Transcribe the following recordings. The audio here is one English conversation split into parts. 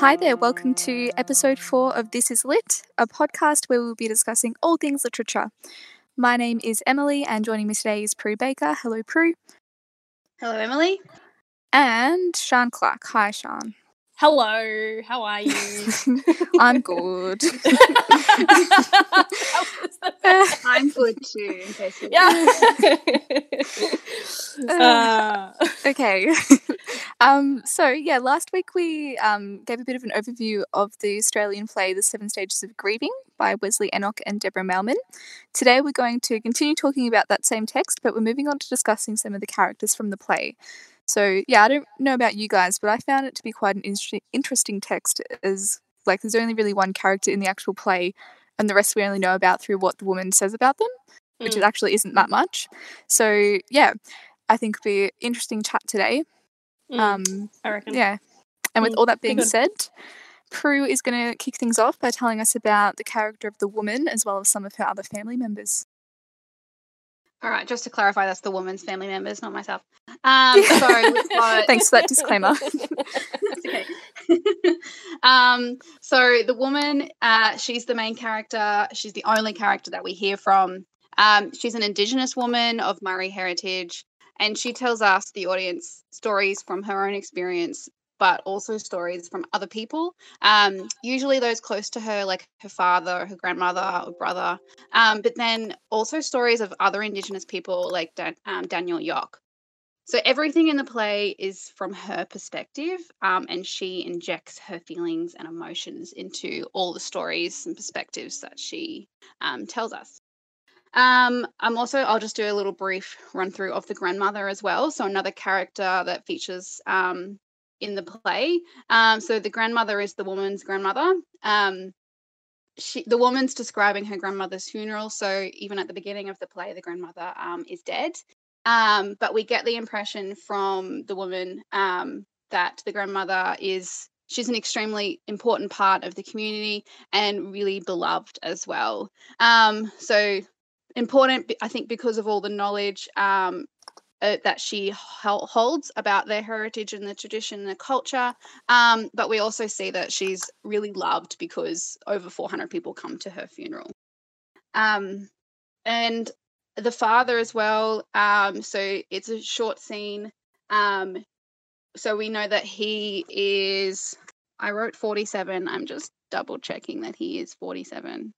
Hi there, welcome to episode four of This Is Lit, a podcast where we'll be discussing all things literature. My name is Emily, and joining me today is Prue Baker. Hello, Prue. Hello, Emily. And Sean Clark. Hi, Sean. Hello, how are you? I'm good. I'm good too, in case yeah. Uh, okay. um, so, yeah, last week we um, gave a bit of an overview of the Australian play The Seven Stages of Grieving by Wesley Enoch and Deborah Mailman. Today we're going to continue talking about that same text, but we're moving on to discussing some of the characters from the play. So, yeah, I don't know about you guys, but I found it to be quite an interesting, interesting text as like there's only really one character in the actual play and the rest we only know about through what the woman says about them, which Mm. actually isn't that much. So, yeah, I think it'll be an interesting chat today. Mm, Um, I reckon. yeah. And with Mm, all that being said, Prue is going to kick things off by telling us about the character of the woman as well as some of her other family members. All right, just to clarify, that's the woman's family members, not myself. Um, so we've got Thanks for that disclaimer. Okay. um, so the woman, uh, she's the main character. She's the only character that we hear from. Um, she's an Indigenous woman of Murri heritage, and she tells us, the audience, stories from her own experience, but also stories from other people. Um, usually those close to her, like her father, her grandmother, or brother. Um, but then also stories of other Indigenous people, like Dan- um, Daniel Yock. So everything in the play is from her perspective, um, and she injects her feelings and emotions into all the stories and perspectives that she um, tells us. Um, I'm also, I'll just do a little brief run through of the grandmother as well. So another character that features um, in the play. Um, so the grandmother is the woman's grandmother. Um, she, the woman's describing her grandmother's funeral. So even at the beginning of the play, the grandmother um, is dead. Um, but we get the impression from the woman um, that the grandmother is she's an extremely important part of the community and really beloved as well. Um, so important, I think, because of all the knowledge um, uh, that she holds about their heritage and the tradition and the culture. Um, but we also see that she's really loved because over 400 people come to her funeral. Um, and the father as well. Um, so it's a short scene. Um, so we know that he is. I wrote 47. I'm just double checking that he is 47.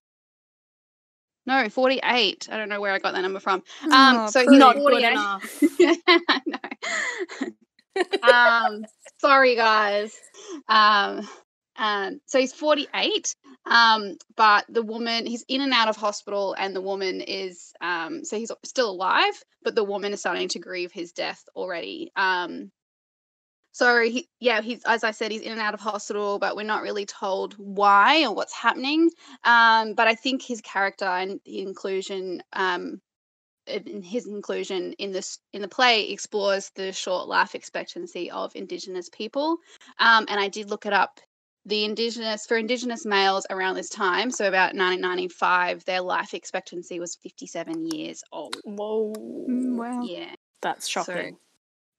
No, 48. I don't know where I got that number from. Um, Oh, so Not good 48. enough. no. um, sorry, guys. Um, um, so he's 48. Um, but the woman, he's in and out of hospital, and the woman is, um, so he's still alive, but the woman is starting to grieve his death already. Um, so he, yeah, he's as I said, he's in and out of hospital, but we're not really told why or what's happening. Um, but I think his character and the inclusion, um, in his inclusion in this in the play explores the short life expectancy of Indigenous people. Um, and I did look it up. The Indigenous for Indigenous males around this time, so about 1995, their life expectancy was 57 years old. Whoa. Mm, wow. Yeah, That's So- shocking.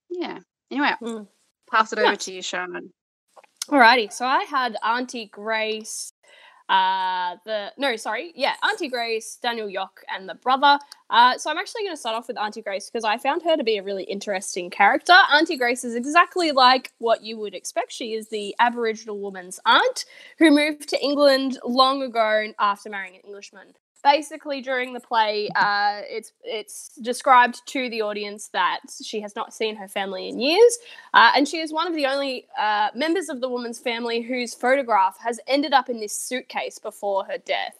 yeah. Anyway, Mm. Pass it over to you, Sharon. Alrighty, so I had Auntie Grace, uh, the no, sorry, yeah, Auntie Grace, Daniel Yock, and the brother. Uh, so I'm actually going to start off with Auntie Grace because I found her to be a really interesting character. Auntie Grace is exactly like what you would expect. She is the Aboriginal woman's aunt who moved to England long ago after marrying an Englishman. Basically, during the play, uh, it's it's described to the audience that she has not seen her family in years, uh, and she is one of the only uh, members of the woman's family whose photograph has ended up in this suitcase before her death.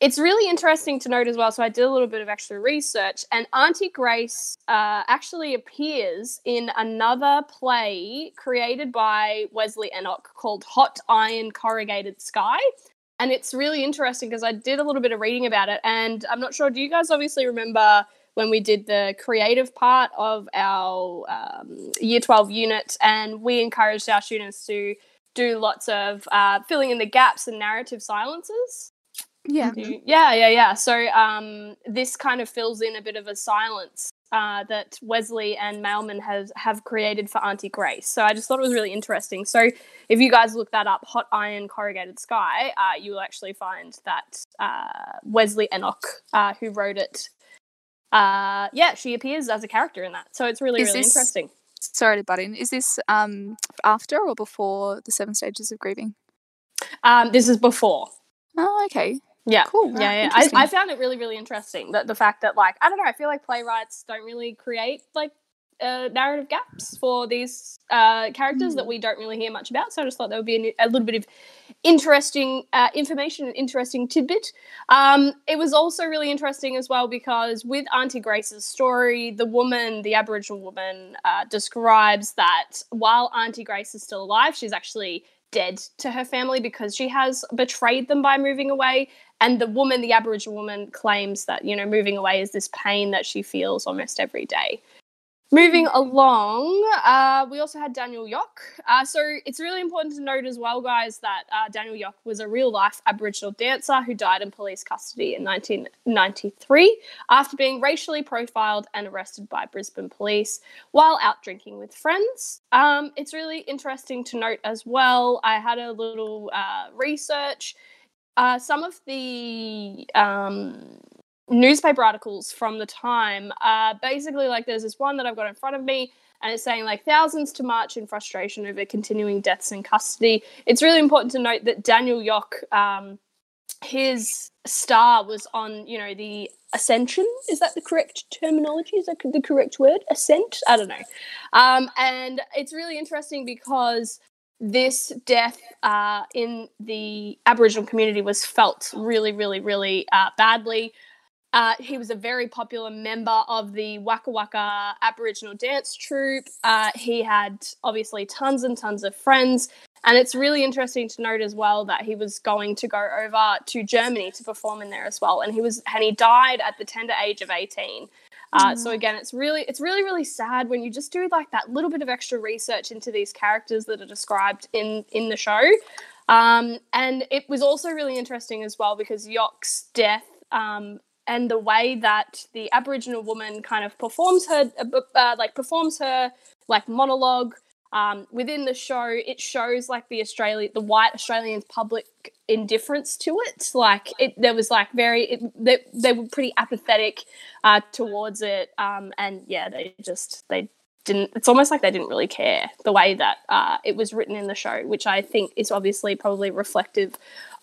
It's really interesting to note as well. So I did a little bit of extra research, and Auntie Grace uh, actually appears in another play created by Wesley Enoch called Hot Iron Corrugated Sky. And it's really interesting because I did a little bit of reading about it, and I'm not sure. Do you guys obviously remember when we did the creative part of our um, year 12 unit and we encouraged our students to do lots of uh, filling in the gaps and narrative silences Yeah. Yeah yeah yeah so um, this kind of fills in a bit of a silence uh, that Wesley and Mailman has have created for Auntie Grace. So I just thought it was really interesting. So if you guys look that up, Hot Iron Corrugated Sky, uh, you will actually find that uh, Wesley Enoch, uh, who wrote it, uh, yeah, she appears as a character in that. So it's really Is really this- interesting. Sorry to butt in. Is this um after or before the seven stages of grieving? Um, this is before. Oh, okay. Yeah. Cool. Yeah, yeah. I, I found it really, really interesting that the fact that, like, I don't know, I feel like playwrights don't really create like uh, narrative gaps for these uh, characters that we don't really hear much about. So I just thought that would be a, a little bit of interesting uh, information, an interesting tidbit. Um, it was also really interesting as well because with Auntie Grace's story, the woman, the Aboriginal woman, uh, describes that while Auntie Grace is still alive, she's actually dead to her family because she has betrayed them by moving away. And the woman the aboriginal woman claims that you know moving away is this pain that she feels almost every day moving along uh, we also had daniel yock. Uh, so it's really important to note as well guys that uh, daniel yock was a real life aboriginal dancer who died in police custody in 1993 after being racially profiled and arrested by brisbane police while out drinking with friends. Um, it's really interesting to note as well i had a little uh, research. Uh, some of the um, newspaper articles from the time, uh, basically, like there's this one that I've got in front of me, and it's saying like thousands to march in frustration over continuing deaths in custody. It's really important to note that Daniel Yock, um, his star was on, you know, the ascension. Is that the correct terminology? Is that the correct word? Ascent? I don't know. Um, and it's really interesting because this death uh, in the Aboriginal community was felt really, really, really uh, badly. Uh, he was a very popular member of the Waka Waka Aboriginal dance troupe. Uh, he had obviously tons and tons of friends. And it's really interesting to note as well that he was going to go over to Germany to perform in there as well. And he was and he died at the tender age of 18. Uh, so again, it's really, it's really, really sad when you just do like that little bit of extra research into these characters that are described in in the show. Um, and it was also really interesting as well because Yock's death um, and the way that the Aboriginal woman kind of performs her, uh, like performs her like monologue um, within the show. It shows like the Australia, the white Australians' public indifference to it. Like it, there was like very, it, they, they were pretty apathetic uh, towards it, um, and yeah, they just they didn't. It's almost like they didn't really care the way that uh, it was written in the show, which I think is obviously probably reflective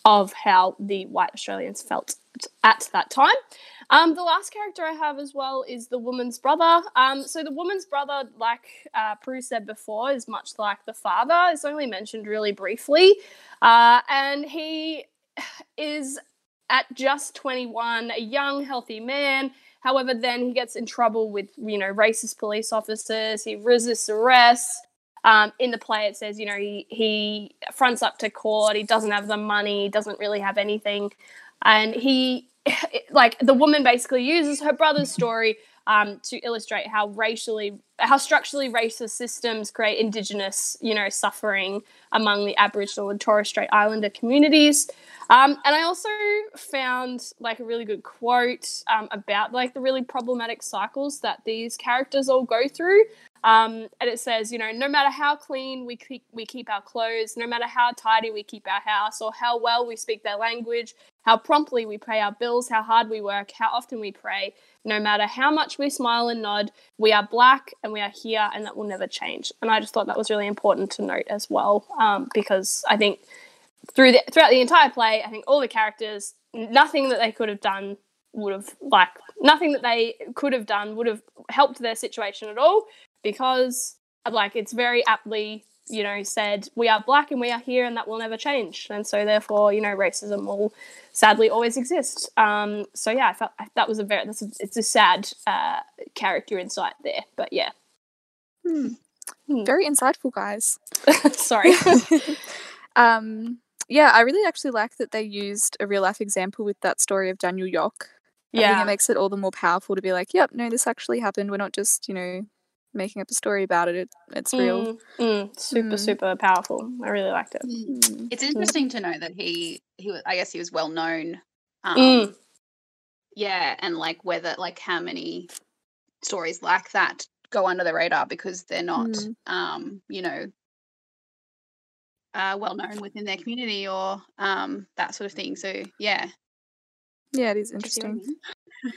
of how the white Australians felt at that time. Um, the last character I have as well is the woman's brother. Um, so the woman's brother, like uh, Prue said before, is much like the father. It's only mentioned really briefly, uh, and he is at just 21, a young, healthy man. However, then he gets in trouble with you know racist police officers. He resists arrest. Um, in the play, it says you know he he fronts up to court. He doesn't have the money. He doesn't really have anything, and he like the woman basically uses her brother's story um, to illustrate how racially how structurally racist systems create indigenous you know suffering among the aboriginal and torres strait islander communities. Um, and i also found like a really good quote um, about like the really problematic cycles that these characters all go through um, and it says, you know, no matter how clean we keep, we keep our clothes, no matter how tidy we keep our house, or how well we speak their language, how promptly we pay our bills, how hard we work, how often we pray, no matter how much we smile and nod, we are black and we are here, and that will never change. And I just thought that was really important to note as well, um, because I think through the, throughout the entire play, I think all the characters, nothing that they could have done would have like nothing that they could have done would have helped their situation at all because like it's very aptly you know said we are black and we are here and that will never change and so therefore you know racism will sadly always exist um so yeah i felt that was a very that's a, it's a sad uh character insight there but yeah Hmm. Hmm. Very insightful, guys. sorry um, yeah, I really actually like that they used a real life example with that story of Daniel Yock. I think yeah it makes it all the more powerful to be like, yep, no, this actually happened. We're not just, you know, making up a story about it. it it's real. Mm, mm, super Mm. super powerful i really liked it Mm. It's interesting to know that he he was I guess he was well known. Um, Mm. Yeah, and like whether like how many stories like that go under the radar because they're not, Mm. um, you know, uh, well known within their community or um, that sort of thing. So yeah, Yeah, it is Do you see what I interesting.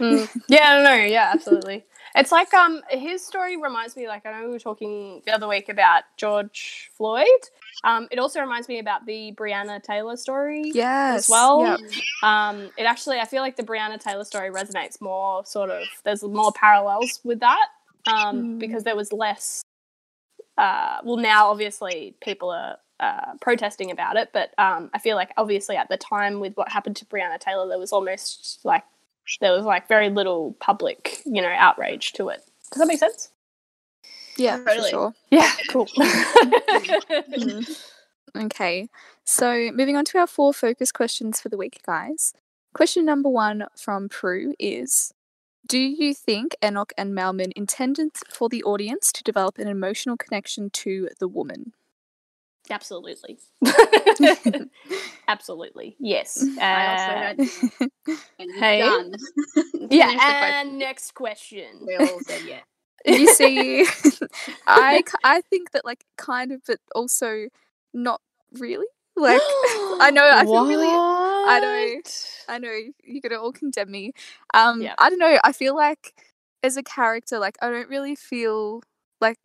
Mm. Yeah, no, yeah, absolutely. It's like um his story reminds me like I know we were talking the other week about George Floyd. Um, it also reminds me about the Breonna Taylor story. Yes. well. Yep. Um, it actually I feel like the Breonna Taylor story resonates more sort of there's more parallels with that. Um, Mm. because there was less uh well now obviously people are uh, protesting about it, but um, I feel like obviously at the time with what happened to Breonna Taylor, there was almost like there was like very little public, you know, outrage to it. Does that make sense? Yeah, for Totally. sure. Yeah, cool. Mhm. Okay, so moving on to our four focus questions for the week, guys. Question number one from Prue is Do you think Enoch and Mailman intended for the audience to develop an emotional connection to the woman? Absolutely. Absolutely. Yes. I also Uh, had and Hey. done. yeah, Finish the and next question. We all said yeah. you see, I, I think that, like, kind of, but also not really. Like, I know, I feel really. I know. What? I know you're gonna all condemn me. Um, Yeah. I don't know. I feel like as a character, like I don't really feel like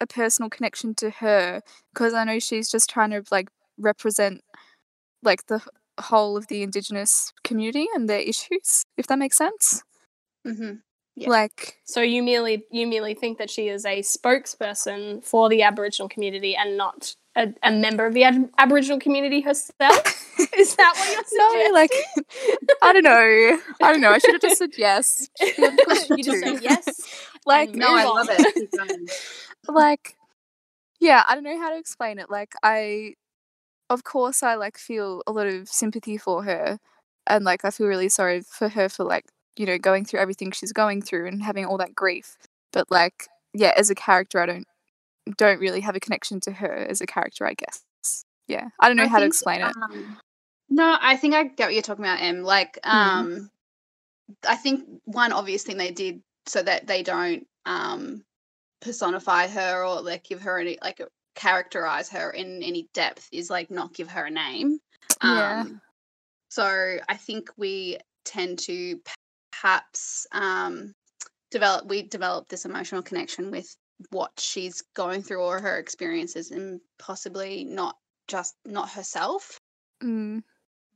a personal connection to her because I know she's just trying to like represent like the whole of the indigenous community and their issues. If that makes sense. hmm Yeah. Like, So you merely you merely think that she is a spokesperson for the Aboriginal community and not a, a member of the Ab- Aboriginal community herself? is that what you're saying no, like I don't know. I don't know. I should have just said yes. Be on question you just said yes. Like, No, I love it. Like yeah i don't know how to explain it like i of course i like feel a lot of sympathy for her and like i feel really sorry for her for like you know going through everything she's going through and having all that grief but like yeah as a character i don't don't really have a connection to her as a character i guess yeah i don't know I how to explain it um, no, I think I get what you're talking about, Em. Like, Mm. um, I think one obvious thing they did so that they don't um personify her or like give her any like characterize her in any depth is like not give her a name. Yeah. Um, so I think we tend to perhaps um develop we develop this emotional connection with what she's going through or her experiences and possibly not just not herself. mm,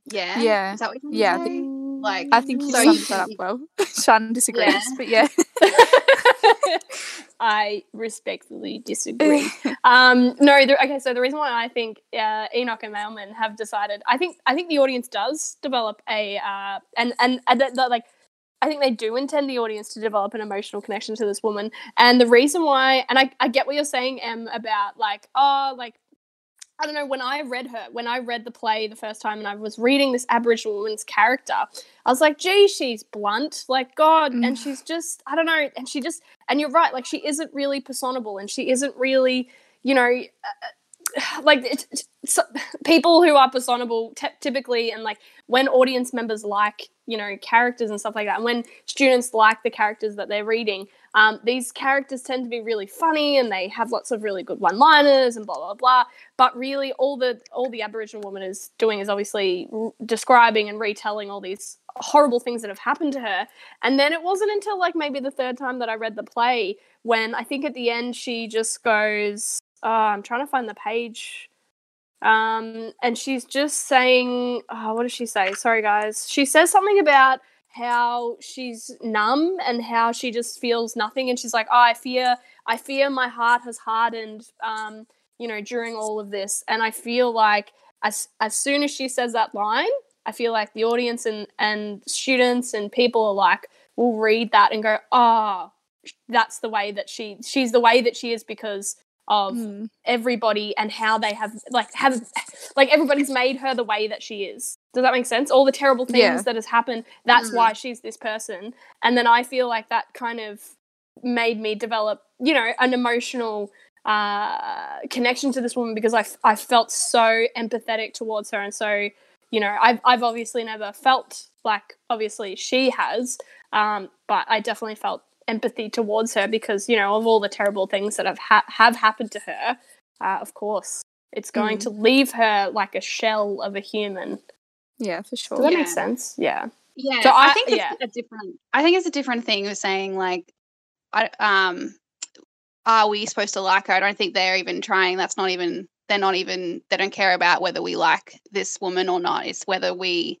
Yeah. Yeah. Is that what you're Yeah, I saying? think- Like, i think you So summed that up well shan disagrees Yeah. but yeah I respectfully disagree. Um, no, the, okay. So the reason why I think uh, Enoch and Mailman have decided, I think, I think the audience does develop a, uh, and and, and that, that, like, I think they do intend the audience to develop an emotional connection to this woman. And the reason why, and I, I get what you're saying, Em, about like, oh, like, I don't know, when I read her, when I read the play the first time and I was reading this Aboriginal woman's character, I was like, gee, she's blunt, like, God. Mm. And she's just, I don't know, and she just, and you're right, like, she isn't really personable and she isn't really, you know, uh, like it, it- so, people who are personable t- typically and like when audience members like you know characters and stuff like that and when students like the characters that they're reading um, these characters tend to be really funny and they have lots of really good one liners and blah blah blah. But really all the all the aboriginal woman is doing is obviously r- describing and retelling all these horrible things that have happened to her. And then it wasn't until like maybe the third time that i read the play when i think at the end she just goes uh, i'm trying to find the page um, and she's just saying, oh, what does she say? Sorry, guys. She says something about how she's numb and how she just feels nothing, and she's like, oh, I fear, I fear my heart has hardened, um, you know, during all of this, and I feel like as as soon as she says that line, I feel like the audience and and students and people are like will read that and go, oh, that's the way that she she's the way that she is because of Mm, everybody and how they have like have like everybody's made her the way that she is does that make sense all the terrible things Yeah. that has happened that's Mhm. why she's this person and then i feel like that kind of made me develop you know an emotional uh connection to this woman because i, I felt so empathetic towards her and so you know I've, I've obviously never felt like obviously she has um but i definitely felt empathy towards her because you know of all the terrible things that have ha- have happened to her. Uh, of course, it's going Mm. to leave her like a shell of a human. Yeah, for Does sure. that Yeah. make sense? Yeah. Yeah, So I, I- think it's yeah. a different. I think it's a different thing of saying like, I um, are we supposed to like her? I don't think they're even trying. That's not even. They're not even. They don't care about whether we like this woman or not. It's whether we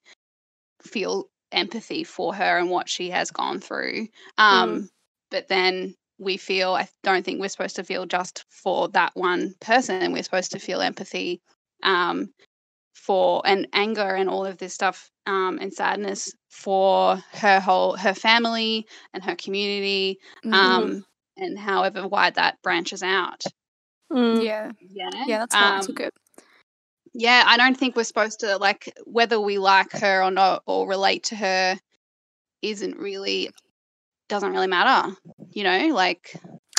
feel empathy for her and what she has gone through. Um, but then we feel. I don't think we're supposed to feel just for that one person. We're supposed to feel empathy. Um, for and anger and all of this stuff um, and sadness for her whole her family and her community Mhm. um, and however wide that branches out Mm. yeah, yeah yeah, that's how Um, took it. yeah i don't think we're supposed to like whether we like her or not or relate to her isn't really doesn't really matter you know like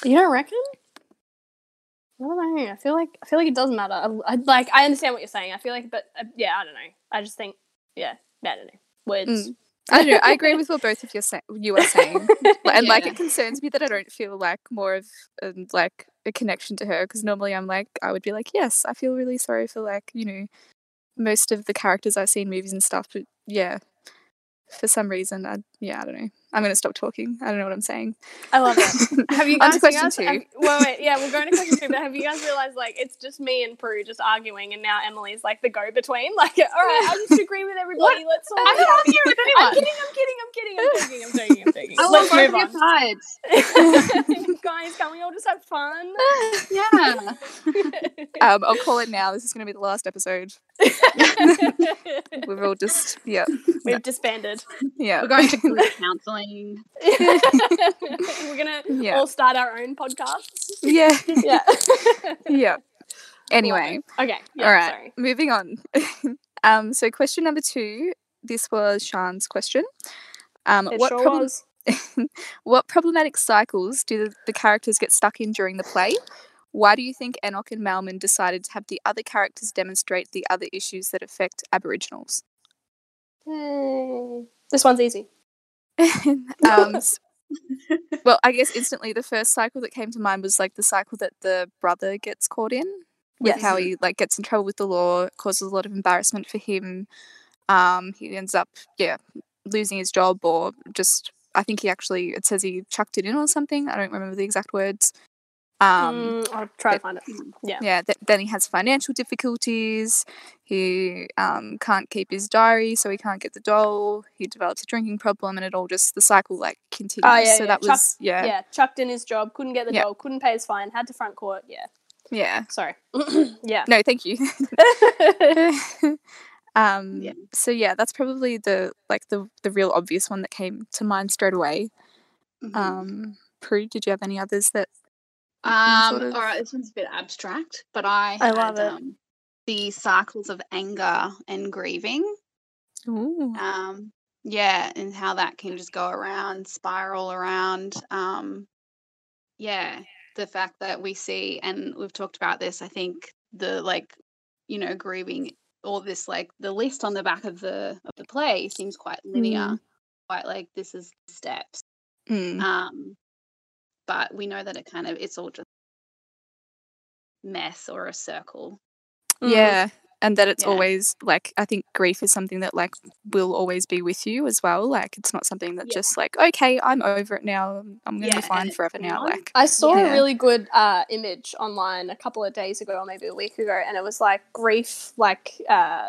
You don't reckon? I don't know. I feel like I feel like it doesn't matter. I, I like I understand what you're saying. I feel like, but uh, yeah, I don't know. I just think, yeah, I don't know. Words. Mm. I don't know. I agree with what both of you sa- you are saying, and like it concerns me that I don't feel like more of um, like a connection to her because normally I'm like I would be like yes I feel really sorry for like you know most of the characters I see in movies and stuff, but yeah, for some reason I yeah I don't know. I'm gonna stop talking. I don't know what I'm saying. I love it. Have you guys? to question you guys two. have- wait, wait, yeah, we're going to question two. But have you guys realized like it's just me and Prue just arguing, and now Emily's like the go-between? Like, all right, I just agree with everybody. Let's all. i be don't happy. argue with anyone. I'm kidding. I'm kidding. I'm kidding. I'm joking. I'm joking. I'm joking. i Let's love move both your on. sides Guys, can we all just have fun? yeah Um, I'll call it now. This is gonna be the last episode. We're all just yeah We've disbanded. yeah we're going to group We're gonna Yeah. all start our own podcasts. yeah Yeah. yeah. Anyway, Okay. Yeah, all right, Sorry. moving on. um, so question number two. This was Sean's question. Um, It what sure was. what problematic cycles do the, the characters get stuck in during the play? Why do you think Enoch and Mailman decided to have the other characters demonstrate the other issues that affect Aboriginals? This one's easy. um, well, I guess instantly the first cycle that came to mind was like the cycle that the brother gets caught in, with Yes. how he like gets in trouble with the law, causes a lot of embarrassment for him. Um, he ends up, yeah, losing his job or just. I think he actually. It says he chucked it in or something. I don't remember the exact words. Um, Mm, I'll try to find it. Yeah. yeah, th- then he has financial difficulties. He um, can't keep his diary, so he can't get the doll. He develops a drinking problem, and it all just the cycle like continues. Oh, yeah, so yeah. that Chuck- was yeah, Yeah. chucked in his job, couldn't get the Yeah. doll, couldn't pay his fine, had to front court. Yeah. yeah. Sorry. yeah. No, thank you. um, Yeah. So yeah, that's probably the like the the real obvious one that came to mind straight away. Mhm. Um, Prue, did you have any others that? Um, sort of- all right, this one's a bit abstract, but I, I had, love it. Um, the cycles of anger and grieving. Ooh. Um, yeah, and how that can just go around, spiral around. Um, yeah, the fact that we see, and we've talked about this. I think the like, you know, grieving all this like the list on the back of the of the play seems quite linear, quite like this is steps. Mm. Um, but we know that it kind of it's all just mess or a circle. Mm. Yeah. And that it's Yeah. always like I think grief is something that like will always be with you as well. Like it's not something that Yeah. just like okay, I'm over it now. I'm- I'm gonna Yeah, be fine forever now. Like I saw a really good uh, image online a couple of days ago, or maybe a week ago, and it was like grief, like uh,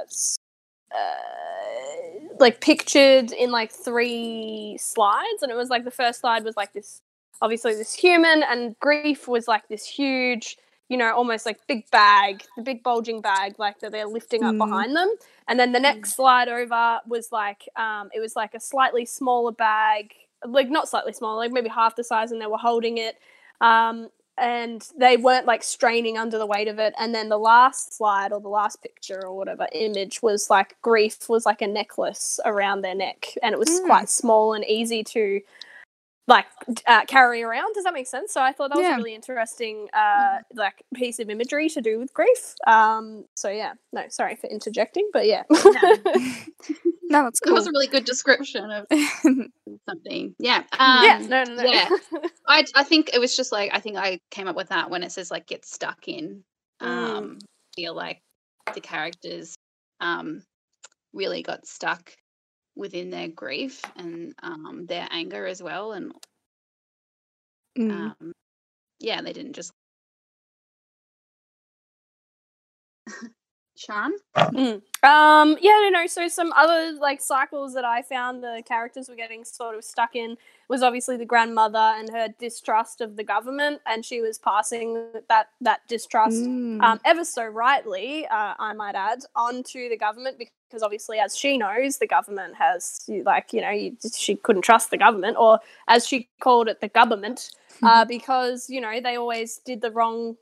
uh, like pictured in like three slides, and it was like the first slide was like this, obviously this human, and grief was like this huge, you know, almost like big bag, the big bulging bag, like that they're lifting up Mm. behind them, and then the next slide over was like, um, it was like a slightly smaller bag, like not slightly smaller, like maybe half the size, and they were holding it. Um, and they weren't like straining under the weight of it. And then the last slide or the last picture or whatever image was like grief was like a necklace around their neck, and it was Mm. quite small and easy to like uh, carry around. Does that make sense? So I thought that was Yeah. a really interesting uh, like piece of imagery to do with grief. Um, so yeah, no, sorry for interjecting, but yeah. No, that's It cool. was a really good description of something. Yeah. yeah, Um, no, no, no. yeah. I I think it was just like I think I came up with that when it says like get stuck in. Mm. Um feel like the characters um really got stuck within their grief and um their anger as well and Mm. um yeah, they didn't just Sean? Mm. Um, yeah, no, no. So some other like cycles that I found the characters were getting sort of stuck in was obviously the grandmother and her distrust of the government, and she was passing that that distrust Mm. um, ever so rightly, uh, I might add, onto the government because obviously, as she knows, the government has like you know you, she couldn't trust the government, or as she called it, the government, uh, because you know they always did the wrong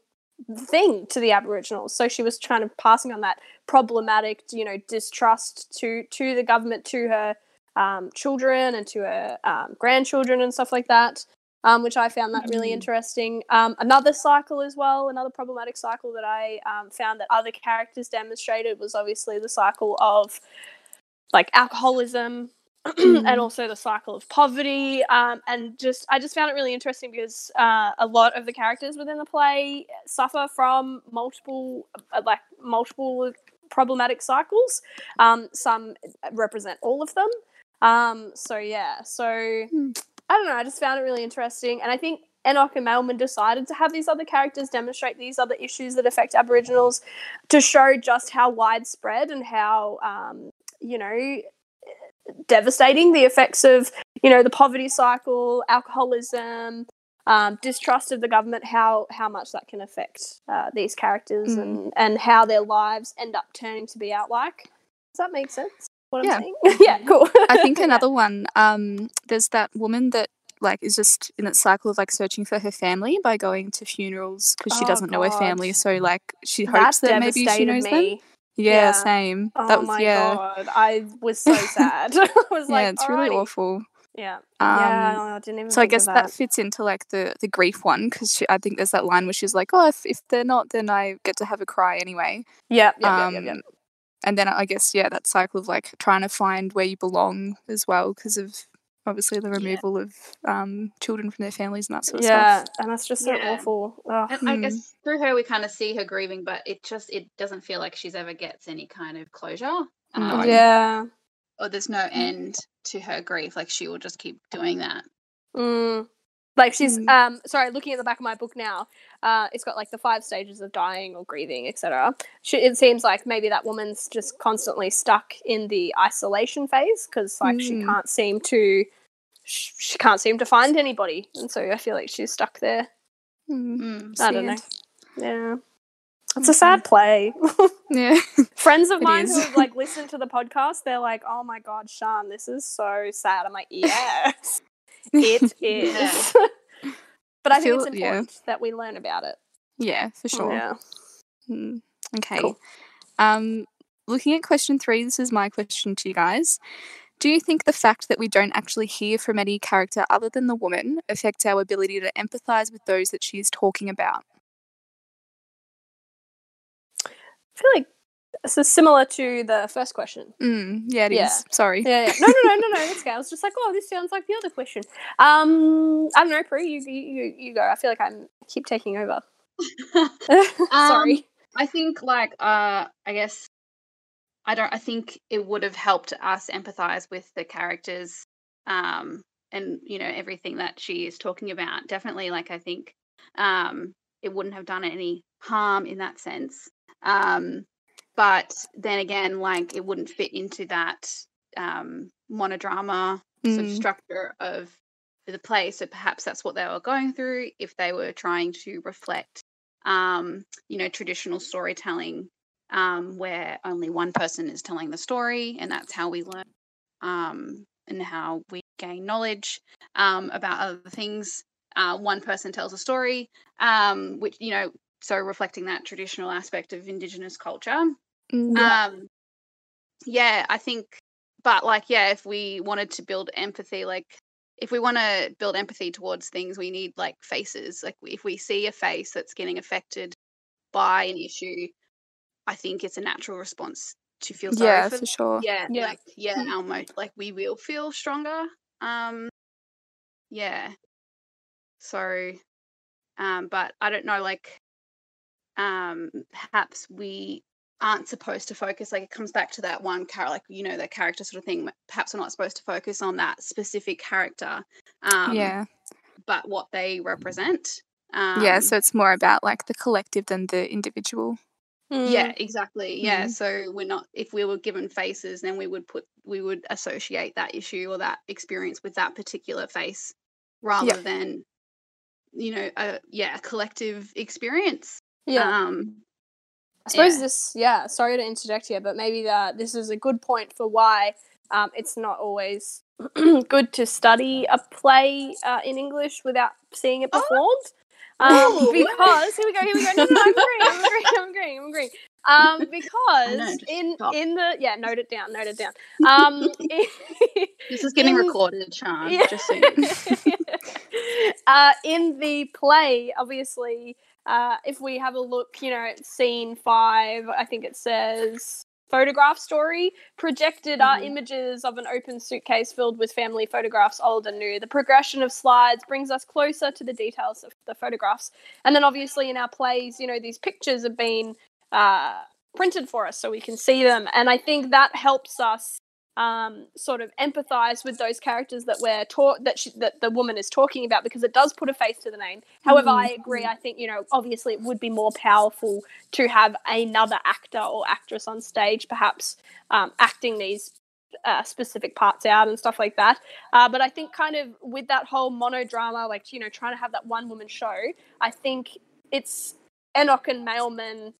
thing to the Aboriginals. So she was trying to passing on that problematic, you know, distrust to to the government, to her um, children, and to her um, grandchildren and stuff like that. Um, which I found that really Mm. interesting. Um, another cycle as well, another problematic cycle that I um, found that other characters demonstrated was obviously the cycle of like alcoholism and Mm. also the cycle of poverty um, and just i just found it really interesting because uh, a lot of the characters within the play suffer from multiple uh, like multiple problematic cycles um, some represent all of them um, so yeah so Hmm. I don't know i just found it really interesting and i think Enoch and Mailman decided to have these other characters demonstrate these other issues that affect Aboriginals to show just how widespread and how, um, you know, devastating the effects of you know the poverty cycle alcoholism um, distrust of the government how how much that can affect uh, these characters Mm. and and how their lives end up turning to be out like does that make sense what Yeah. i'm saying yeah cool I think another one. Um, there's that woman that like is just in that cycle of like searching for her family by going to funerals because she Oh, doesn't know her family. So like she that hopes that maybe she knows them. Yeah, Yeah. same. oh that was my yeah, god i was so sad i was yeah. like it's really awful. yeah Um, yeah i didn't even So I guess of that. fits into like the the grief one because I think there's that line where she's like, "Oh, if, if they're not, then I get to have a cry anyway." yeah yeah um, yeah yeah And then I guess yeah, that cycle of like trying to find where you belong as well because of obviously the removal of um, children from their families and that sort of yeah stuff. and that's just so Yeah. awful Ugh. And I Hmm. guess through her we kind of see her grieving, but it just it doesn't feel like she's ever gets any kind of closure. No. Um, yeah Or there's no end to her grief. Like she will just keep doing that. Mm. Like she's Mm. um sorry, looking at the back of my book now, uh, it's got like the five stages of dying or grieving, etc. She, it seems like maybe that woman's just constantly stuck in the isolation phase because like she Mm. can't seem to she, she can't seem to find anybody, and so I feel like she's stuck there. Mm, Mm. I don't know. Yeah, it's a sad play. Yeah. Friends of mine who have like listened to the podcast, they're like, "Oh my god, Sean, this is so sad." I'm like, "Yes, it is." but I, I think feel- it's yeah. important that we learn about it. yeah, for sure. Yeah. Mm, Okay. Cool. Um, looking at question three, this is my question to you guys. Do you think the fact that we don't actually hear from any character other than the woman affects our ability to empathize with those that she is talking about? I feel like this is similar to the first question. Mm, yeah, it is. Yeah. Sorry. Yeah, yeah. No, no, no, no, no. It's okay. I was just like, oh, this sounds like the other question. Um, I don't know, Prue. You, you, you, you go. I feel like I'm keep taking over. Sorry. I think like uh I guess I don't I think it would have helped us empathize with the characters um and you know everything that she is talking about. Definitely like I think um it wouldn't have done any harm in that sense. Um but then again like it wouldn't fit into that um monodrama sort of Mm. structure of the play. So perhaps that's what they were going through if they were trying to reflect, um, you know, traditional storytelling um, where only one person is telling the story, and that's how we learn um, and how we gain knowledge um, about other things. Uh, one person tells a story, um, which you know, so reflecting that traditional aspect of Indigenous culture. Mm, Um, yeah, I think, but like, yeah, if we wanted to build empathy, like, if we want to build empathy towards things, we need like faces. Like, if we see a face that's getting affected by an issue, I think it's a natural response to feel sorry Yeah, for for sure. yeah, Yeah. like yeah, Mm. our mo- like we will feel stronger. Um, yeah. So, um, but I don't know, like, um, perhaps we aren't supposed to focus. Like, it comes back to that one character, like you know, that character sort of thing. Perhaps we're not supposed to focus on that specific character. Um, yeah. but what they represent. Um, yeah, so it's more about like the collective than the individual. yeah exactly yeah Mhm. so we're not if we were given faces then we would put we would associate that issue or that experience with that particular face rather than you know a yeah a collective experience yeah. um I suppose yeah. this, yeah, sorry to interject here, but maybe that this is a good point for why um, it's not always good to study a play uh, in English without seeing it Oh. performed. Um, because here we go, here we go. No, no, no, I'm agreeing, I'm agreeing, I'm agreeing, I'm agreeing. Um, because in stop. in the yeah, note it down, note it down. Um, this is getting in- recorded Chan, Yeah. just so you know. uh, in the play, obviously, uh, if we have a look, you know, at scene five, I think it says photograph story projected are Mhm. images of an open suitcase filled with family photographs old and new. The progression of slides brings us closer to the details of the photographs. And then obviously in our plays you know these pictures have been uh, printed for us so we can see them. And i think that helps us um, sort of empathize with those characters that we're taught that she, that the woman is talking about because it does put a face to the name. However, I agree. I think you know obviously it would be more powerful to have another actor or actress on stage, perhaps um, acting these uh, specific parts out and stuff like that. Uh, but I think kind of with that whole monodrama, like you know, trying to have that one woman show, I think it's Enoch and Mailman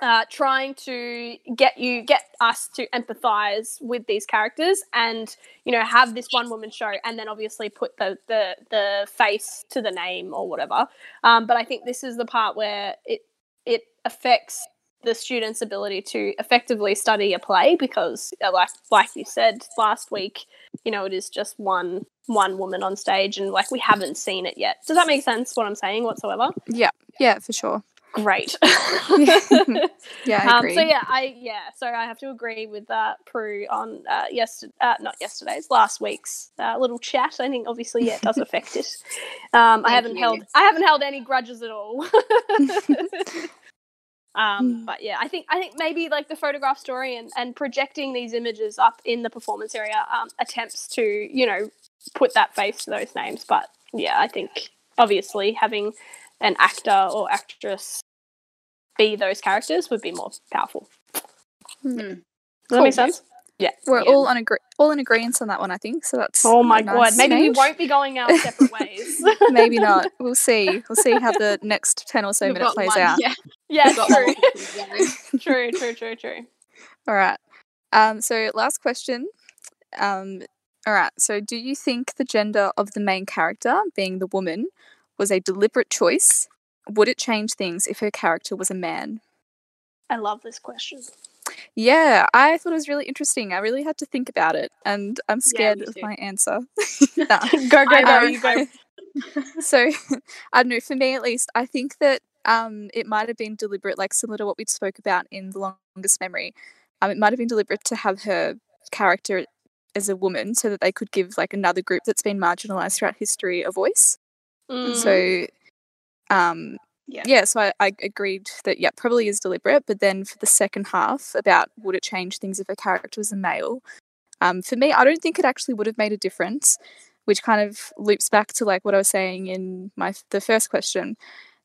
uh, trying to get you get us to empathize with these characters and you know have this one woman show and then obviously put the the the face to the name or whatever. Um, but i think this is the part where it it affects the student's ability to effectively study a play because uh, like like you said last week you know it is just one one woman on stage and like we haven't seen it yet. Does that make sense what i'm saying whatsoever? Yeah, yeah, for sure. Great Yeah, I um, so yeah, I yeah, so I have to agree with uh, Prue on uh, yesterday, uh, not yesterday's, last week's uh, little chat. I think obviously yeah, it does affect it. Um, I haven't you. held I haven't held any grudges at all. um, Mm. but yeah, I think I think maybe like the photograph story and, and projecting these images up in the performance area um, attempts to you know put that face to those names. But yeah, I think obviously having an actor or actress be those characters would be more powerful. Hmm. Does Cool. that make sense? Yeah. We're Yeah. all on agree- all in agreement on that one, I think. So that's Oh my a god, nice maybe we won't be going our separate ways. Maybe not. We'll see. We'll see how the next ten or so We've minutes plays one, out. Yeah, yeah, true. one to go. true, true, true, true. All right. Um, so last question. Um, all right. So do you think the gender of the main character, being the woman, was a deliberate choice? Would it change things if her character was a man? I love this question. Yeah, I thought it was really interesting. I really had to think about it, and I'm scared me of my answer. Nah. go, go, go, you go. so I don't know. For me, at least, I think that um, it might have been deliberate, like similar to what we spoke about in the longest memory. Um, it might have been deliberate to have her character as a woman, so that they could give like another group that's been marginalized throughout history a voice. Mm. So, um, Yeah. yeah. So I, I agreed that yeah, probably is deliberate. But then for the second half, about would it change things if her character was a male? Um, for me, I don't think it actually would have made a difference, which kind of loops back to like what I was saying in my the first question,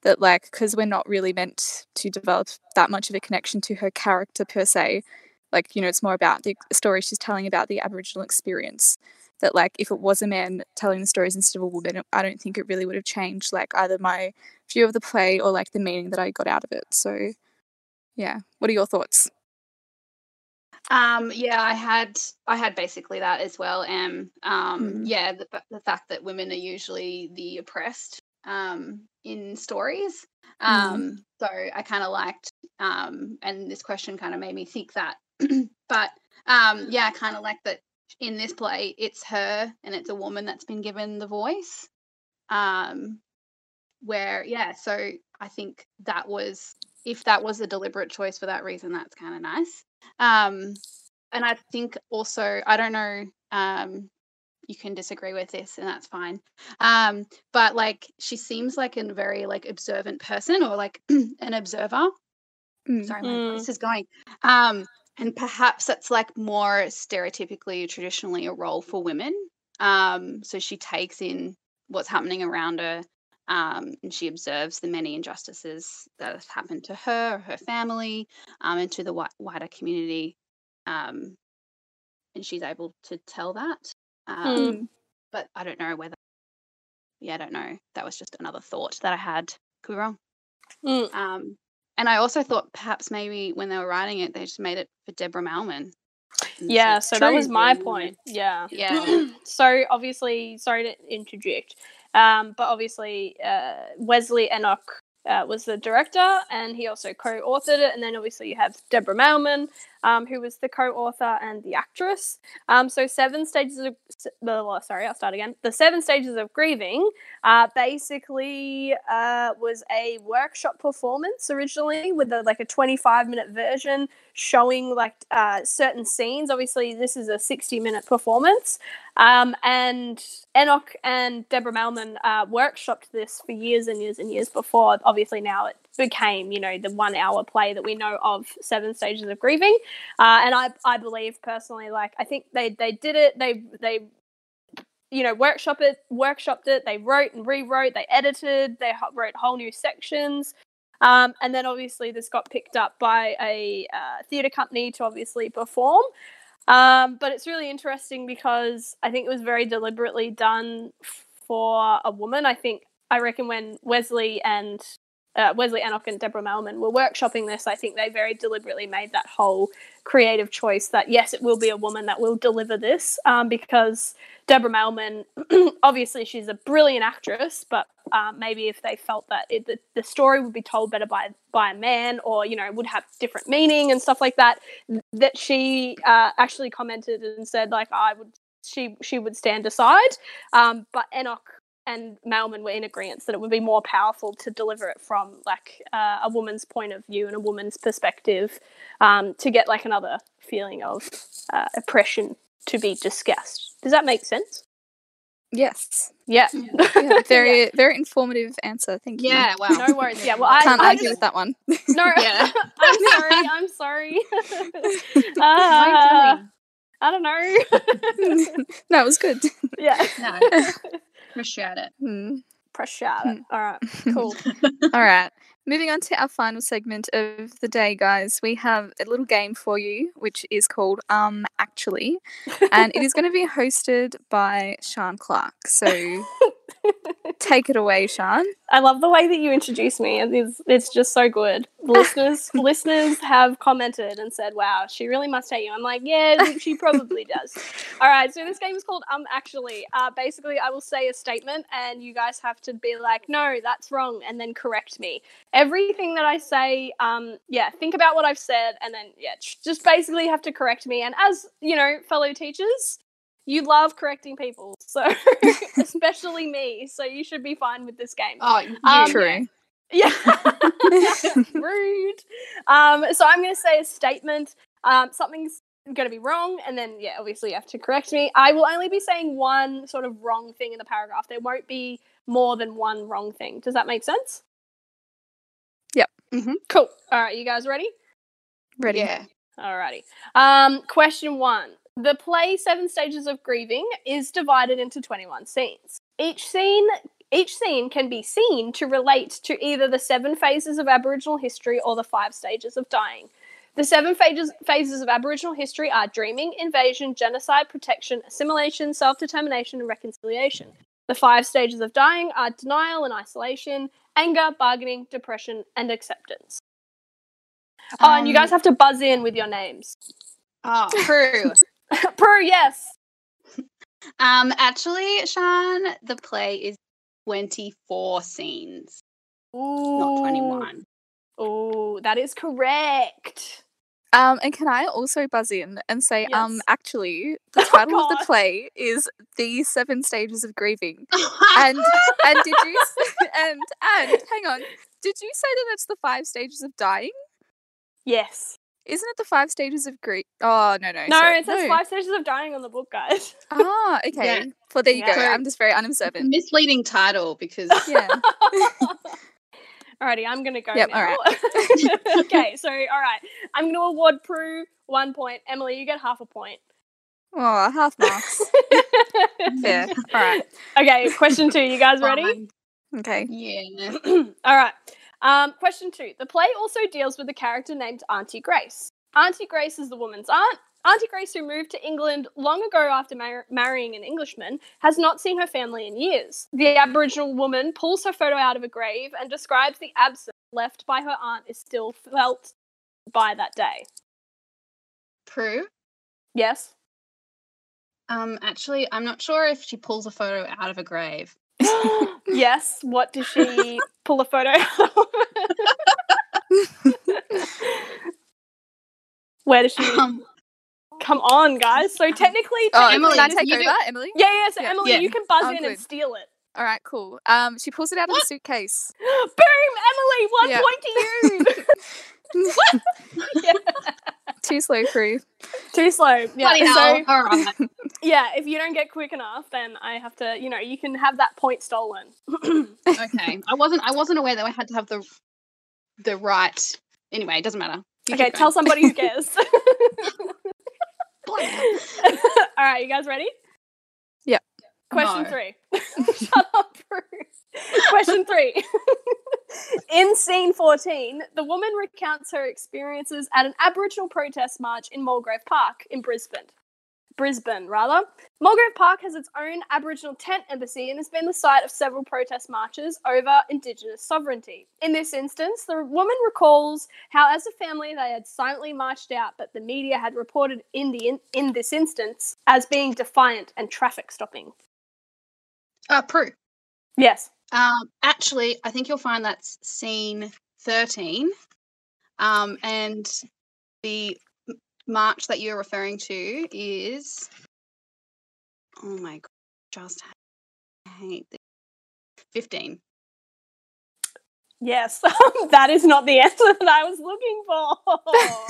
that like because we're not really meant to develop that much of a connection to her character per se, like you know it's more about the story she's telling about the Aboriginal experience. That like if it was a man telling the stories instead of a woman, I don't think it really would have changed like either my view of the play or like the meaning that I got out of it. So yeah, what are your thoughts? Um, yeah, I had I had basically that as well. And um, Mm. yeah, the the fact that women are usually the oppressed um, in stories. Um, so I kind of liked, um, and this question kind of made me think that. but um, yeah, I kind of like that in this play, it's her and it's a woman that's been given the voice. Um, where yeah, so I think that was if that was a deliberate choice for that reason, that's kind of nice. Um, and I think also, I don't know, um, you can disagree with this, and that's fine. Um, but like, she seems like a very like observant person, or like an observer. Mm. Sorry, my Mm. voice is going. Um, and perhaps that's like more stereotypically, traditionally a role for women. Um, so she takes in what's happening around her um, and she observes the many injustices that have happened to her or her family um, and to the wi- wider community. Um, and she's able to tell that. Um, Mm. But I don't know whether, yeah, I don't know. That was just another thought that I had. Could be wrong. Mm. And I also thought perhaps maybe when they were writing it, they just made it for Deborah Mailman. Yeah, so that was my being a woman. point. Yeah. Yeah. so obviously, sorry to interject, um, but obviously uh, Wesley Enoch uh, was the director, and he also co-authored it. And then obviously you have Deborah Mailman, um, who was the co-author and the actress. Um, so seven stages of sorry, I'll start again. The seven stages of grieving uh, basically uh, was a workshop performance originally with a, like a 25 minute version showing like uh, certain scenes. Obviously, this is a 60 minute performance. Um, and Enoch and Deborah Mailman uh, workshopped this for years and years and years before. Obviously, now it became, you know, the one hour play that we know of Seven Stages of Grieving. Uh, and I, I believe personally, like, I think they, they did it. They, they, you know, workshop it, workshopped it. They wrote and rewrote. They edited. They wrote whole new sections. Um, and then obviously this got picked up by a uh, theatre company to obviously perform. Um, but it's really interesting because I think it was very deliberately done for a woman. I think I reckon when Wesley and uh, Wesley Enoch and Deborah Mailman were workshopping this, I think they very deliberately made that whole creative choice that yes, it will be a woman that will deliver this um, because Deborah Mailman, obviously she's a brilliant actress, but um, maybe if they felt that it, the, the story would be told better by by a man or you know would have different meaning and stuff like that, that she uh, actually commented and said like I would she she would stand aside, um, but Enoch and Mailman were in agreement that it would be more powerful to deliver it from like uh, a woman's point of view and a woman's perspective um, to get like another feeling of uh, oppression to be discussed. Does that make sense? Yes. Yeah. Yeah, very very informative answer. Thank you. Yeah, wow. No worries. Yeah, well, I Can't I argue just- with that one. No, Yeah. I'm sorry. I'm sorry. Uh, are you doing? I don't know. no, it was good. yeah. No, appreciate it. Hmm. Pressure. All right. Cool. All right. Moving on to our final segment of the day, guys. We have a little game for you, which is called Um Actually, and it is going to be hosted by Sean Clark. So take it away, Sean. I love the way that you introduce me. and It's, it's just so good. Listeners listeners have commented and said, "Wow, she really must hate you." I'm like, "Yeah, she probably does." All right, so this game is called Um Actually. Uh, basically, I will say a statement, and you guys have to be like, "No, that's wrong," and then correct me. Everything that I say, um, yeah, think about what I've said, and then yeah, just basically have to correct me. And as you know, fellow teachers, you love correcting people, so especially me. So you should be fine with this game. Oh, you, Um, True. Yeah. Rude. Um, so I'm going to say a statement. Um, something's going to be wrong, and then, yeah, obviously you have to correct me. I will only be saying one sort of wrong thing in the paragraph. There won't be more than one wrong thing. Does that make sense? Yep. Mhm. Cool. All right, you guys ready? Ready? Yeah. Alrighty. Um, question one. The play Seven Stages of Grieving is divided into 21 scenes. Each scene each scene can be seen to relate to either the seven phases of Aboriginal history or the five stages of dying. The seven phases, phases of Aboriginal history are dreaming, invasion, genocide, protection, assimilation, self determination, and reconciliation. The five stages of dying are denial and isolation, anger, bargaining, depression, and acceptance. Oh, and you Um, guys have to buzz in with your names. Oh, true. Prue, yes. um, actually, Sean, the play is 24 scenes, not 21. Oh, that is correct. Um, and can I also buzz in and say, um, actually, the Oh, title of the play is "The Seven Stages of Grieving," and and did you and and hang on, did you say that that's the five stages of dying? Yes. Isn't it the five stages of grief? Oh no, no, No, sorry. it says five stages of dying on the book, guys. Ah, okay. Well, there you Yeah. go. I'm just very unobservant. Misleading title because Yeah. Alrighty, I'm gonna go Yep, now. okay, so all right, I'm gonna award Prue one point. Emily, you get half a point. Oh, half marks. Fair. All right. okay, question two. You guys ready? Okay. Yeah. All right. Um, question two. The play also deals with a character named Auntie Grace. Auntie Grace is the woman's aunt. Auntie Grace, who moved to England long ago after mar- marrying an Englishman, has not seen her family in years. The Aboriginal woman pulls her photo out of a grave and describes the absence left by her aunt is still felt by that day. Prue. Yes? Um, actually, I'm not sure if she pulls a photo out of a grave. yes. What does she pull a photo of? Where does she Um, Come on, guys. So technically, Oh, technically can I Emily, take you over, do- Emily? yeah, yeah. So Yeah. Emily, Yeah. you can buzz Oh, in and steal it. All right, cool. Um, she pulls it out of the suitcase. Boom, Emily. One Yeah. point to you. Too slow, crew. Too slow. Yeah. bloody. So All right. Yeah, if you don't get quick enough, then I have to. You know, you can have that point stolen. okay. I wasn't. I wasn't aware that I had to have the the right. Anyway, it doesn't matter. You okay, tell going. somebody who cares. All right, you guys ready? Yep. Question No. three. Shut up, Bruce. Question three. in scene 14, the woman recounts her experiences at an Aboriginal protest march in Mulgrave Park in Brisbane. Brisbane, rather. Mulgrave Park has its own Aboriginal tent embassy and has been the site of several protest marches over Indigenous sovereignty. In this instance, the woman recalls how, as a family, they had silently marched out, but the media had reported in the in, in this instance as being defiant and traffic stopping. Uh, Prue. Yes. Um, actually, I think you'll find that's scene 13. Um, and the march that you're referring to is. Oh my god, just hate this. 15. Yes. that is not the answer that I was looking for.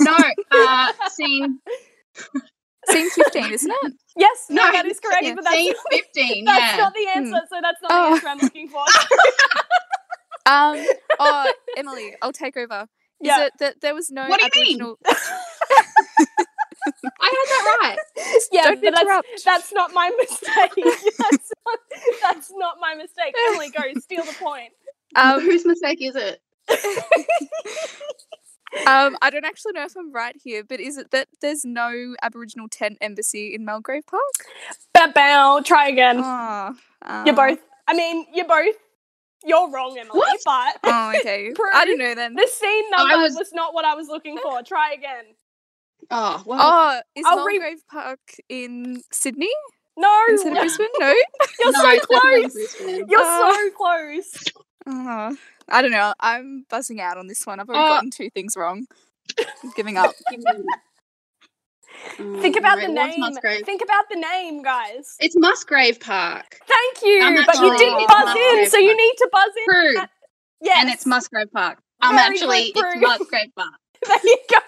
No, uh, scene. Scene 15, isn't it? Yes, no, No, that is correct, yeah, but that's, Scene 15, that's yeah. not the answer, so that's not Oh. the answer I'm looking for. Um, oh, Emily, I'll take over. Is yeah. it that there was no What do you mean? Aboriginal... I had that right. yeah, Don't but that's, interrupt. that's not my mistake. that's, not, that's not my mistake. Emily, go steal the point. Um, Whose mistake is it? um, I don't actually know if I'm right here, but is it that there's no Aboriginal tent embassy in Mulgrave Park? Bow, bow. Try again. Oh, you're uh, both. I mean, you're both. You're wrong, Emily. What? But Oh, okay. I don't know then. the scene I number was- was... not what I was looking for. Try again. Oh, well. Oh, is I'll re- Park in Sydney No, instead of Brisbane? No. you're no, so close. You're Uh, so close. Oh, I don't know. I'm buzzing out on this one. I've already Oh. gotten two things wrong. I'm giving up. Mm, Think about no, the name. Musgrave. Think about the name, guys. It's Musgrave Park. Thank you, I'm but you didn't it's buzz in, Musgrave so you need to buzz in. True. at- Yes, And it's Musgrave Park. Um, Very actually, it's Musgrave Park. There you go.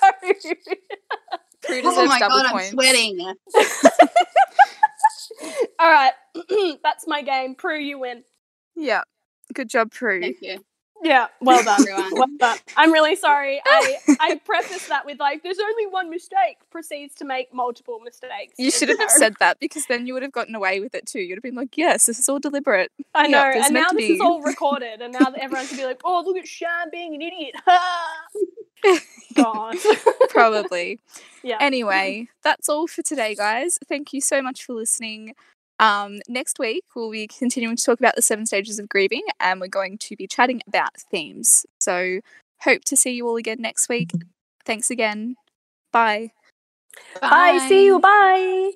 Prue Oh deserves my double god, I'm sweating. All right, that's my game. Prue, you win. Yeah. Good job, Prue. Thank you. Yeah, well done. Everyone. well done. I'm really sorry. I I preface that with like, there's only one mistake. Proceeds to make multiple mistakes. You shouldn't have said that because then you would have gotten away with it too. You'd have been like, yes, this is all deliberate. I know, Yeah, there's and now to this is all recorded, and now everyone's gonna be like, "Oh, look at Shan being an idiot." God. Probably. yeah. Anyway, that's all for today, guys. Thank you so much for listening. Um, next week, we'll be continuing to talk about the seven stages of grieving and we're going to be chatting about themes. So, hope to see you all again next week. Thanks again. Bye. Bye. See you. Bye.